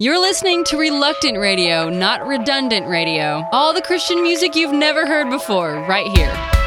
You're listening to Reluctant Radio, not Redundant Radio. All the Christian music you've never heard before, right here.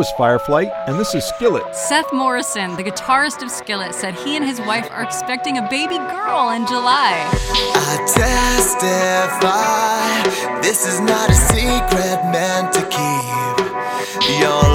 was Fireflight, and this is Skillet. Seth Morrison, the guitarist of Skillet, said he and his wife are expecting a baby girl in July. I testify, this is not a secret meant to keep. Your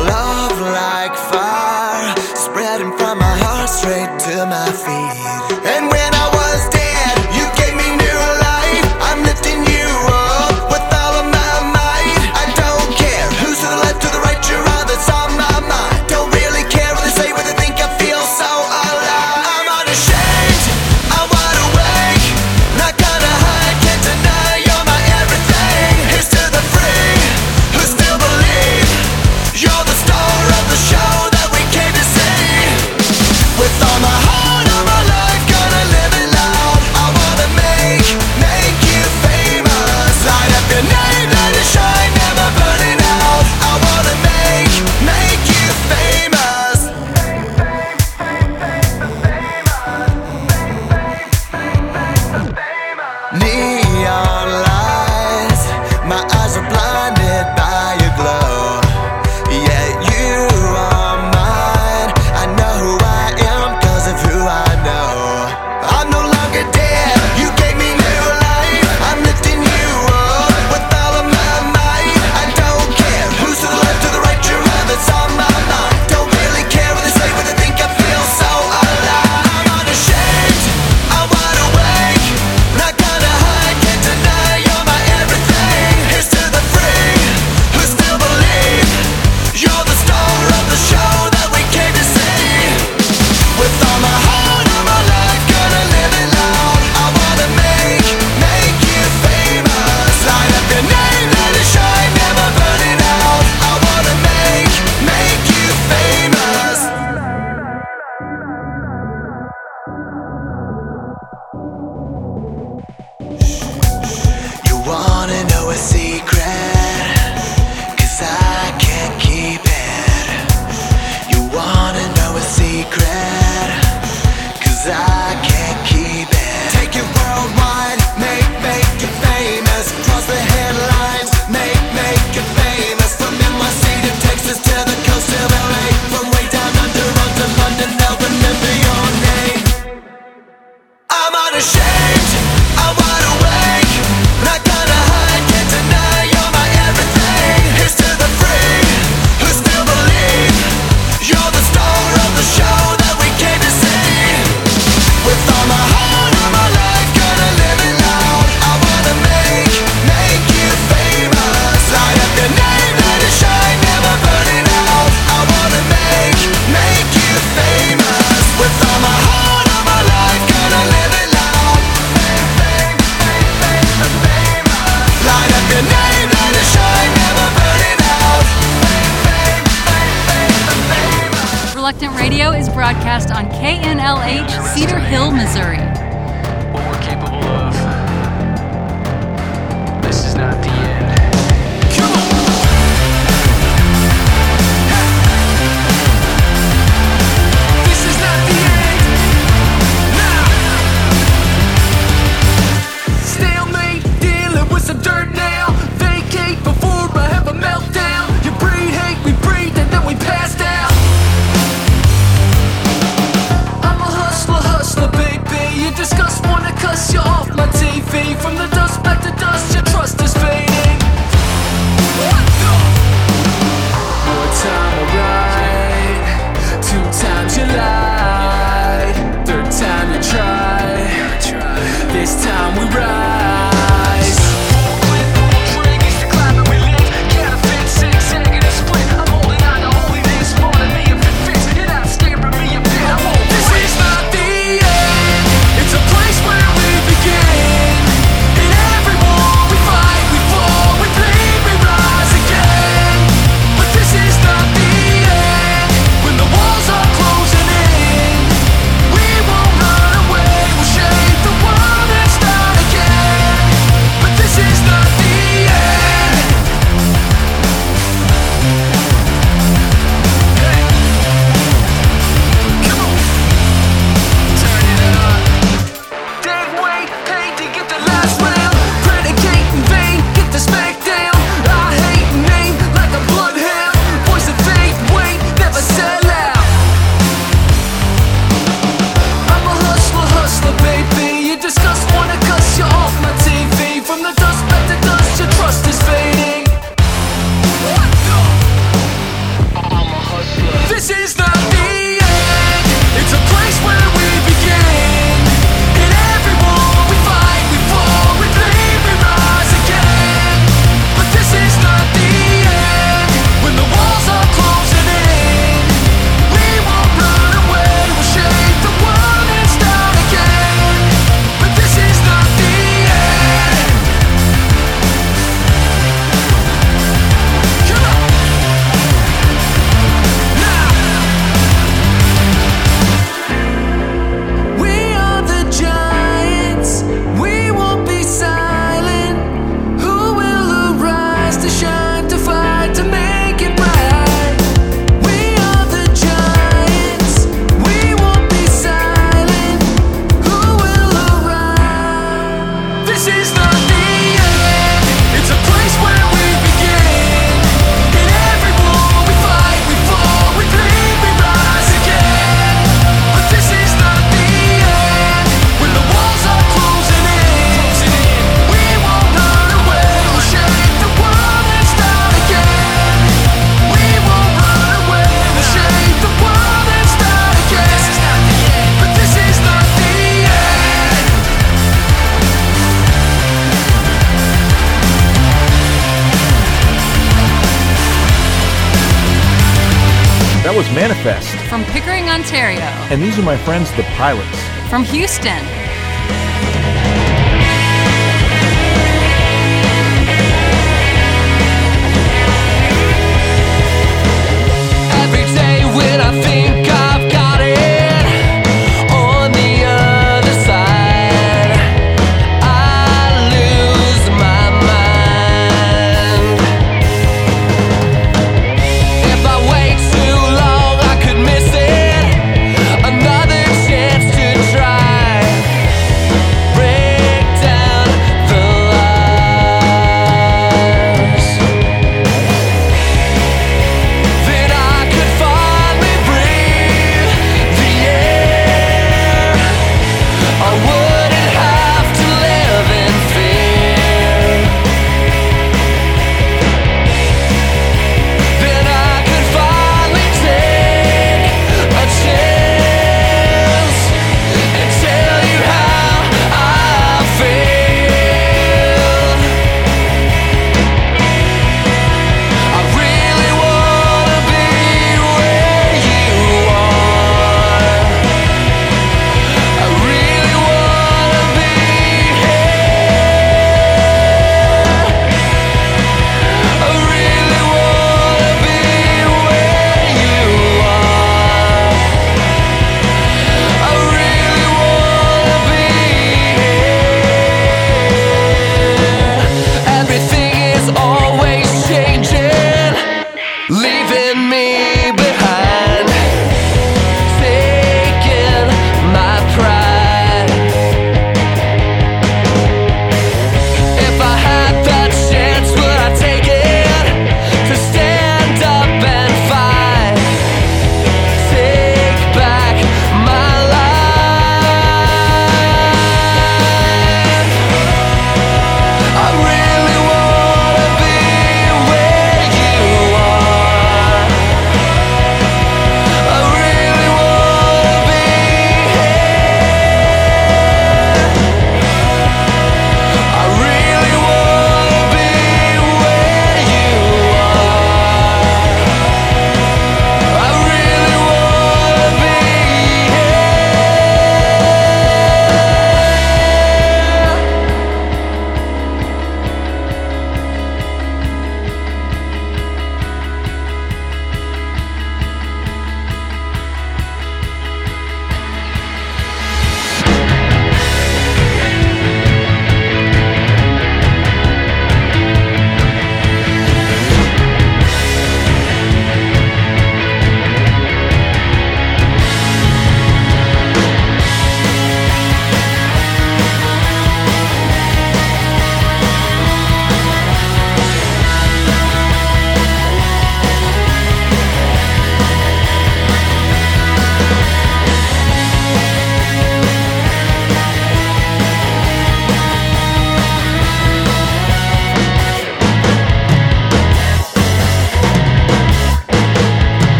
你呀 wanna know a secret. broadcast on KNLH Cedar Hill, Missouri. What we're capable of. This is not the end. Some dirt. That was Manifest. From Pickering, Ontario. And these are my friends, the Pilots. From Houston. Every day when I think.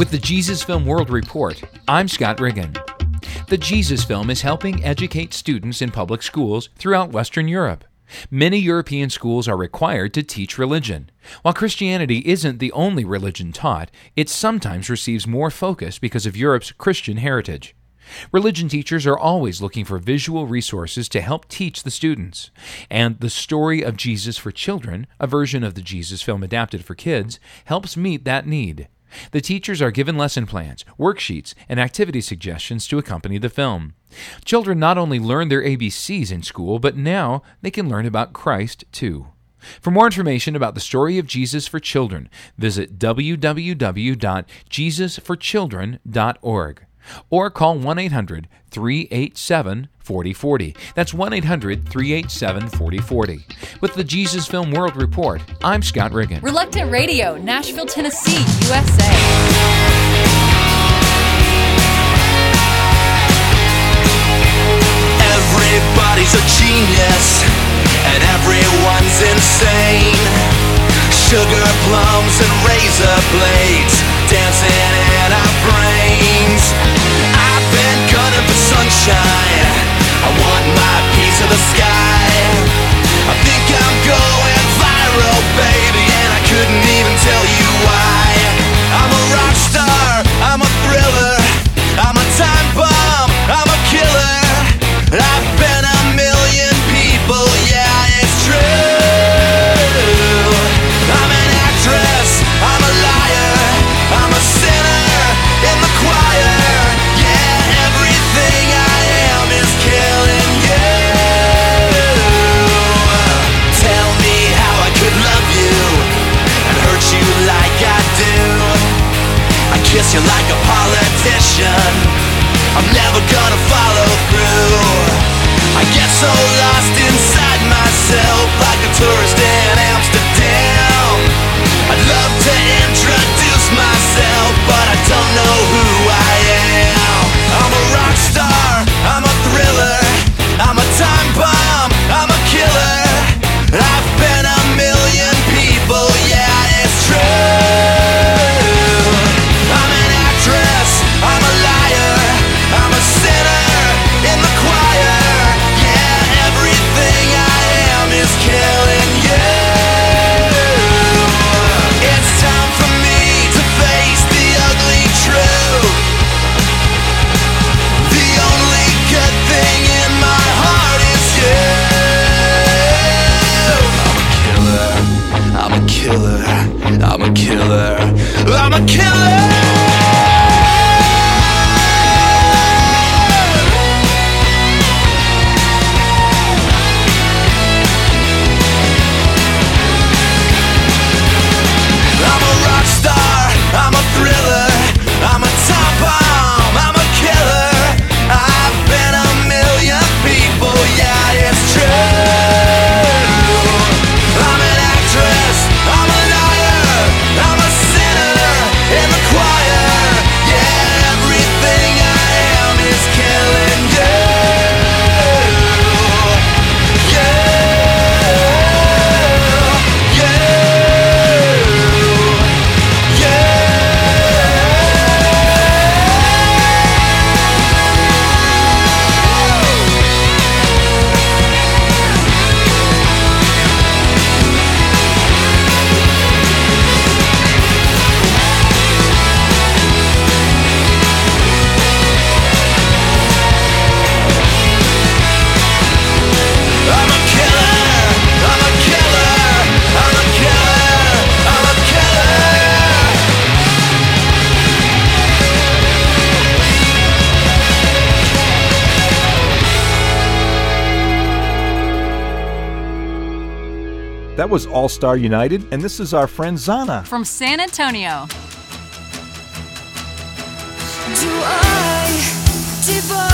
With the Jesus Film World Report, I'm Scott Riggin. The Jesus Film is helping educate students in public schools throughout Western Europe. Many European schools are required to teach religion. While Christianity isn't the only religion taught, it sometimes receives more focus because of Europe's Christian heritage. Religion teachers are always looking for visual resources to help teach the students. And the story of Jesus for Children, a version of the Jesus film adapted for kids, helps meet that need. The teachers are given lesson plans, worksheets, and activity suggestions to accompany the film. Children not only learn their ABCs in school, but now they can learn about Christ too. For more information about the story of Jesus for children, visit www.jesusforchildren.org or call 1 800 387 4040. That's 1 800 387 4040. With the Jesus Film World Report, I'm Scott Riggin. Reluctant Radio, Nashville, Tennessee, USA. Everybody's a genius, and everyone's insane. Sugar plums and razor blades dancing in our brains. I've been gunning for sunshine. I want my piece of the sky. I think I'm going viral, baby, and I couldn't even tell you why. That was All Star United, and this is our friend Zana. From San Antonio. Do I divide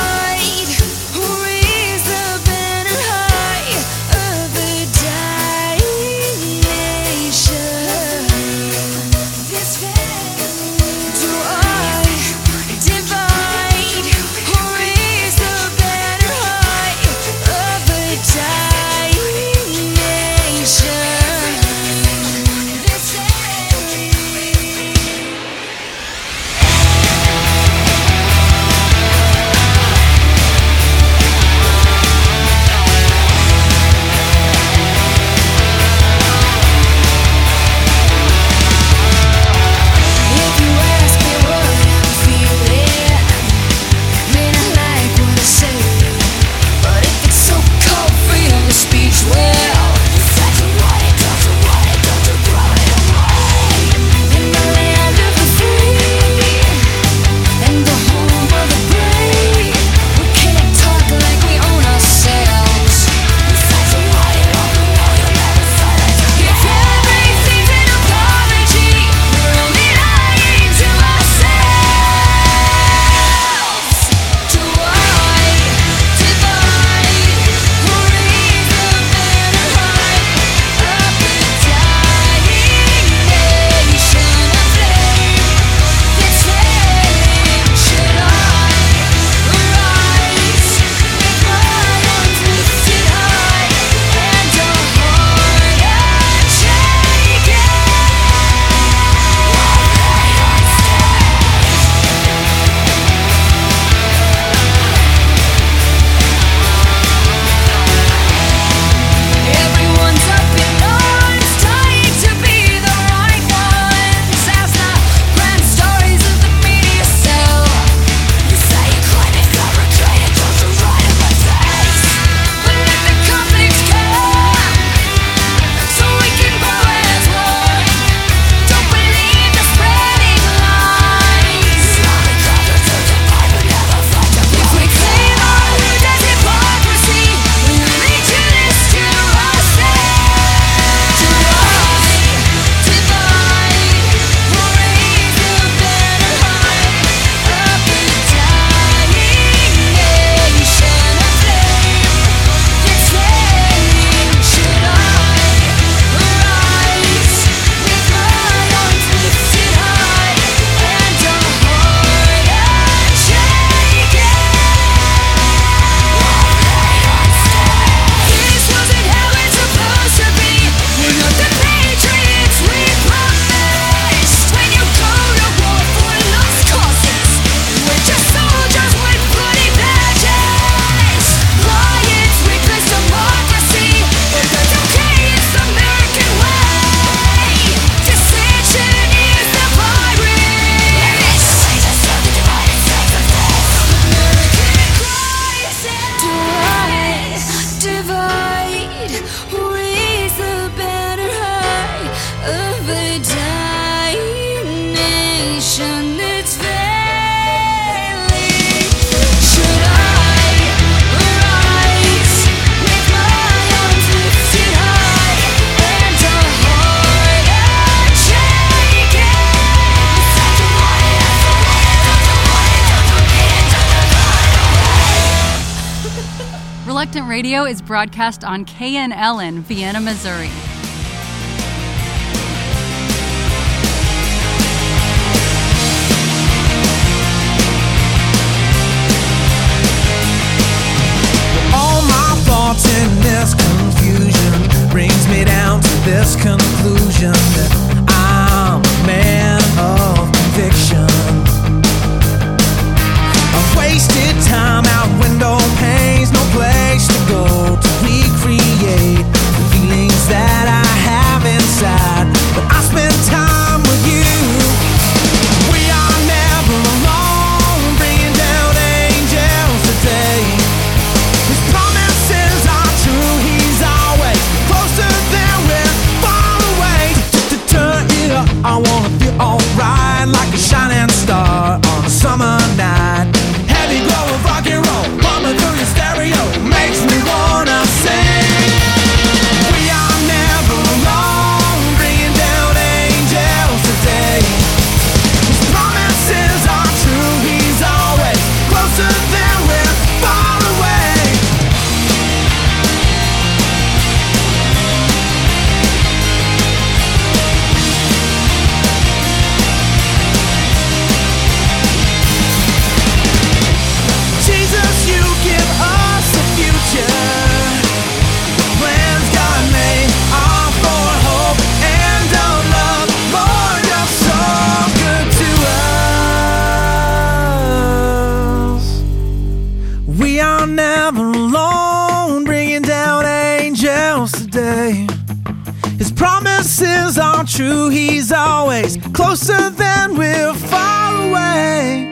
Reluctant Radio is broadcast on KNL in Vienna, Missouri. All my thoughts in this confusion brings me down to this conclusion that I'm a man of conviction. I've wasted time out window panes, no place to go to recreate the feelings that I have inside. Promises are true. He's always closer than we're far away.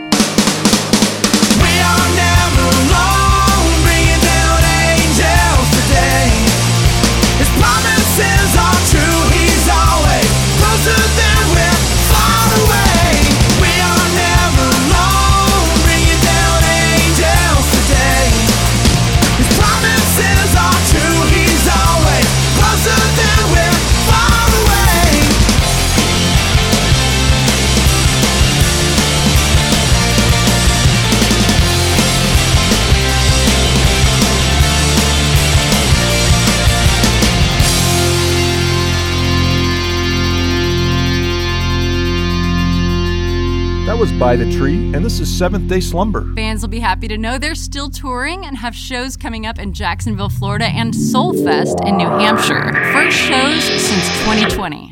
Was By the Tree, and this is Seventh Day Slumber. Fans will be happy to know they're still touring and have shows coming up in Jacksonville, Florida, and Soulfest in New Hampshire. First shows since 2020.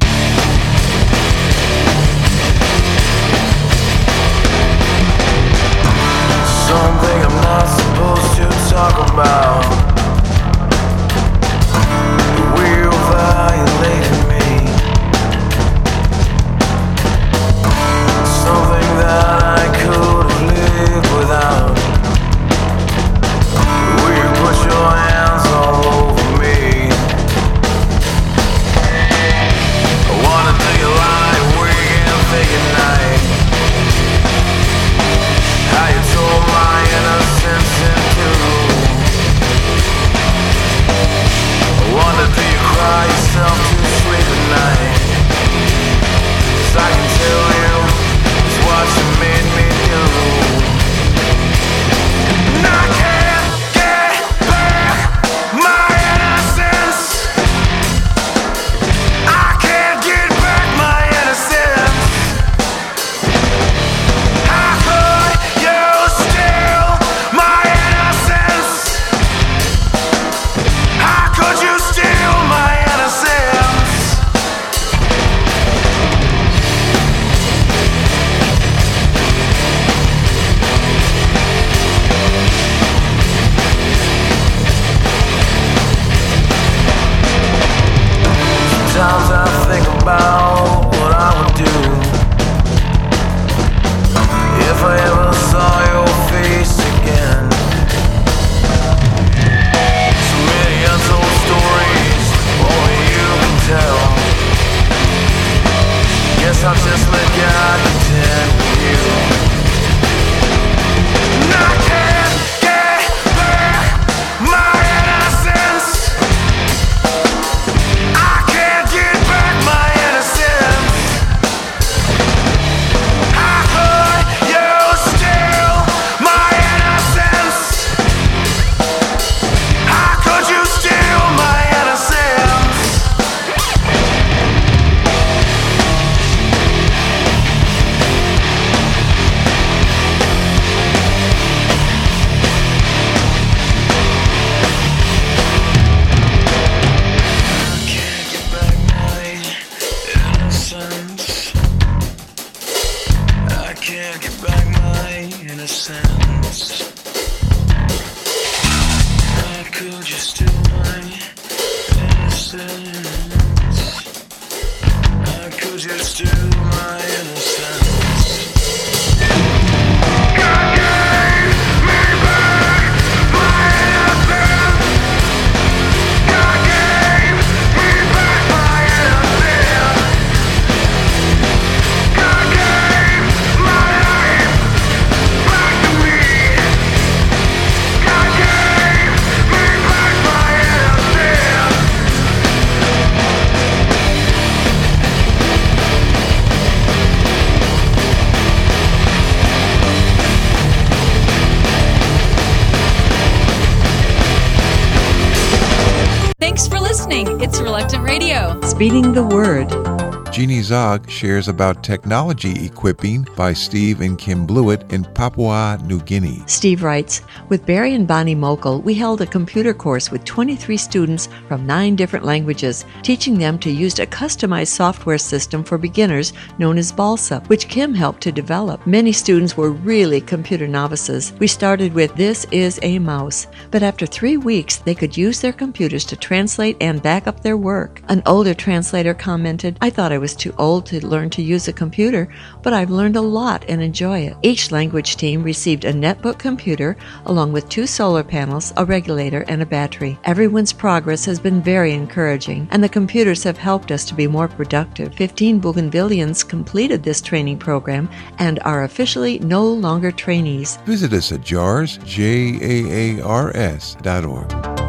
Something I'm not supposed to talk about. get back my innocence. I could you steal my innocence? Could you steal? It's Reluctant Radio. Speeding the word. Jeannie Zog shares about technology equipping by Steve and Kim Blewett in Papua New Guinea. Steve writes With Barry and Bonnie Mokel, we held a computer course with 23 students from nine different languages, teaching them to use a customized software system for beginners known as Balsa, which Kim helped to develop. Many students were really computer novices. We started with This is a Mouse, but after three weeks, they could use their computers to translate and back up their work. An older translator commented, I thought I was too old to learn to use a computer, but I've learned a lot and enjoy it. Each language team received a netbook computer along with two solar panels, a regulator, and a battery. Everyone's progress has been very encouraging, and the computers have helped us to be more productive. 15 Bougainvilleans completed this training program and are officially no longer trainees. Visit us at JAARS, J A A R S dot org.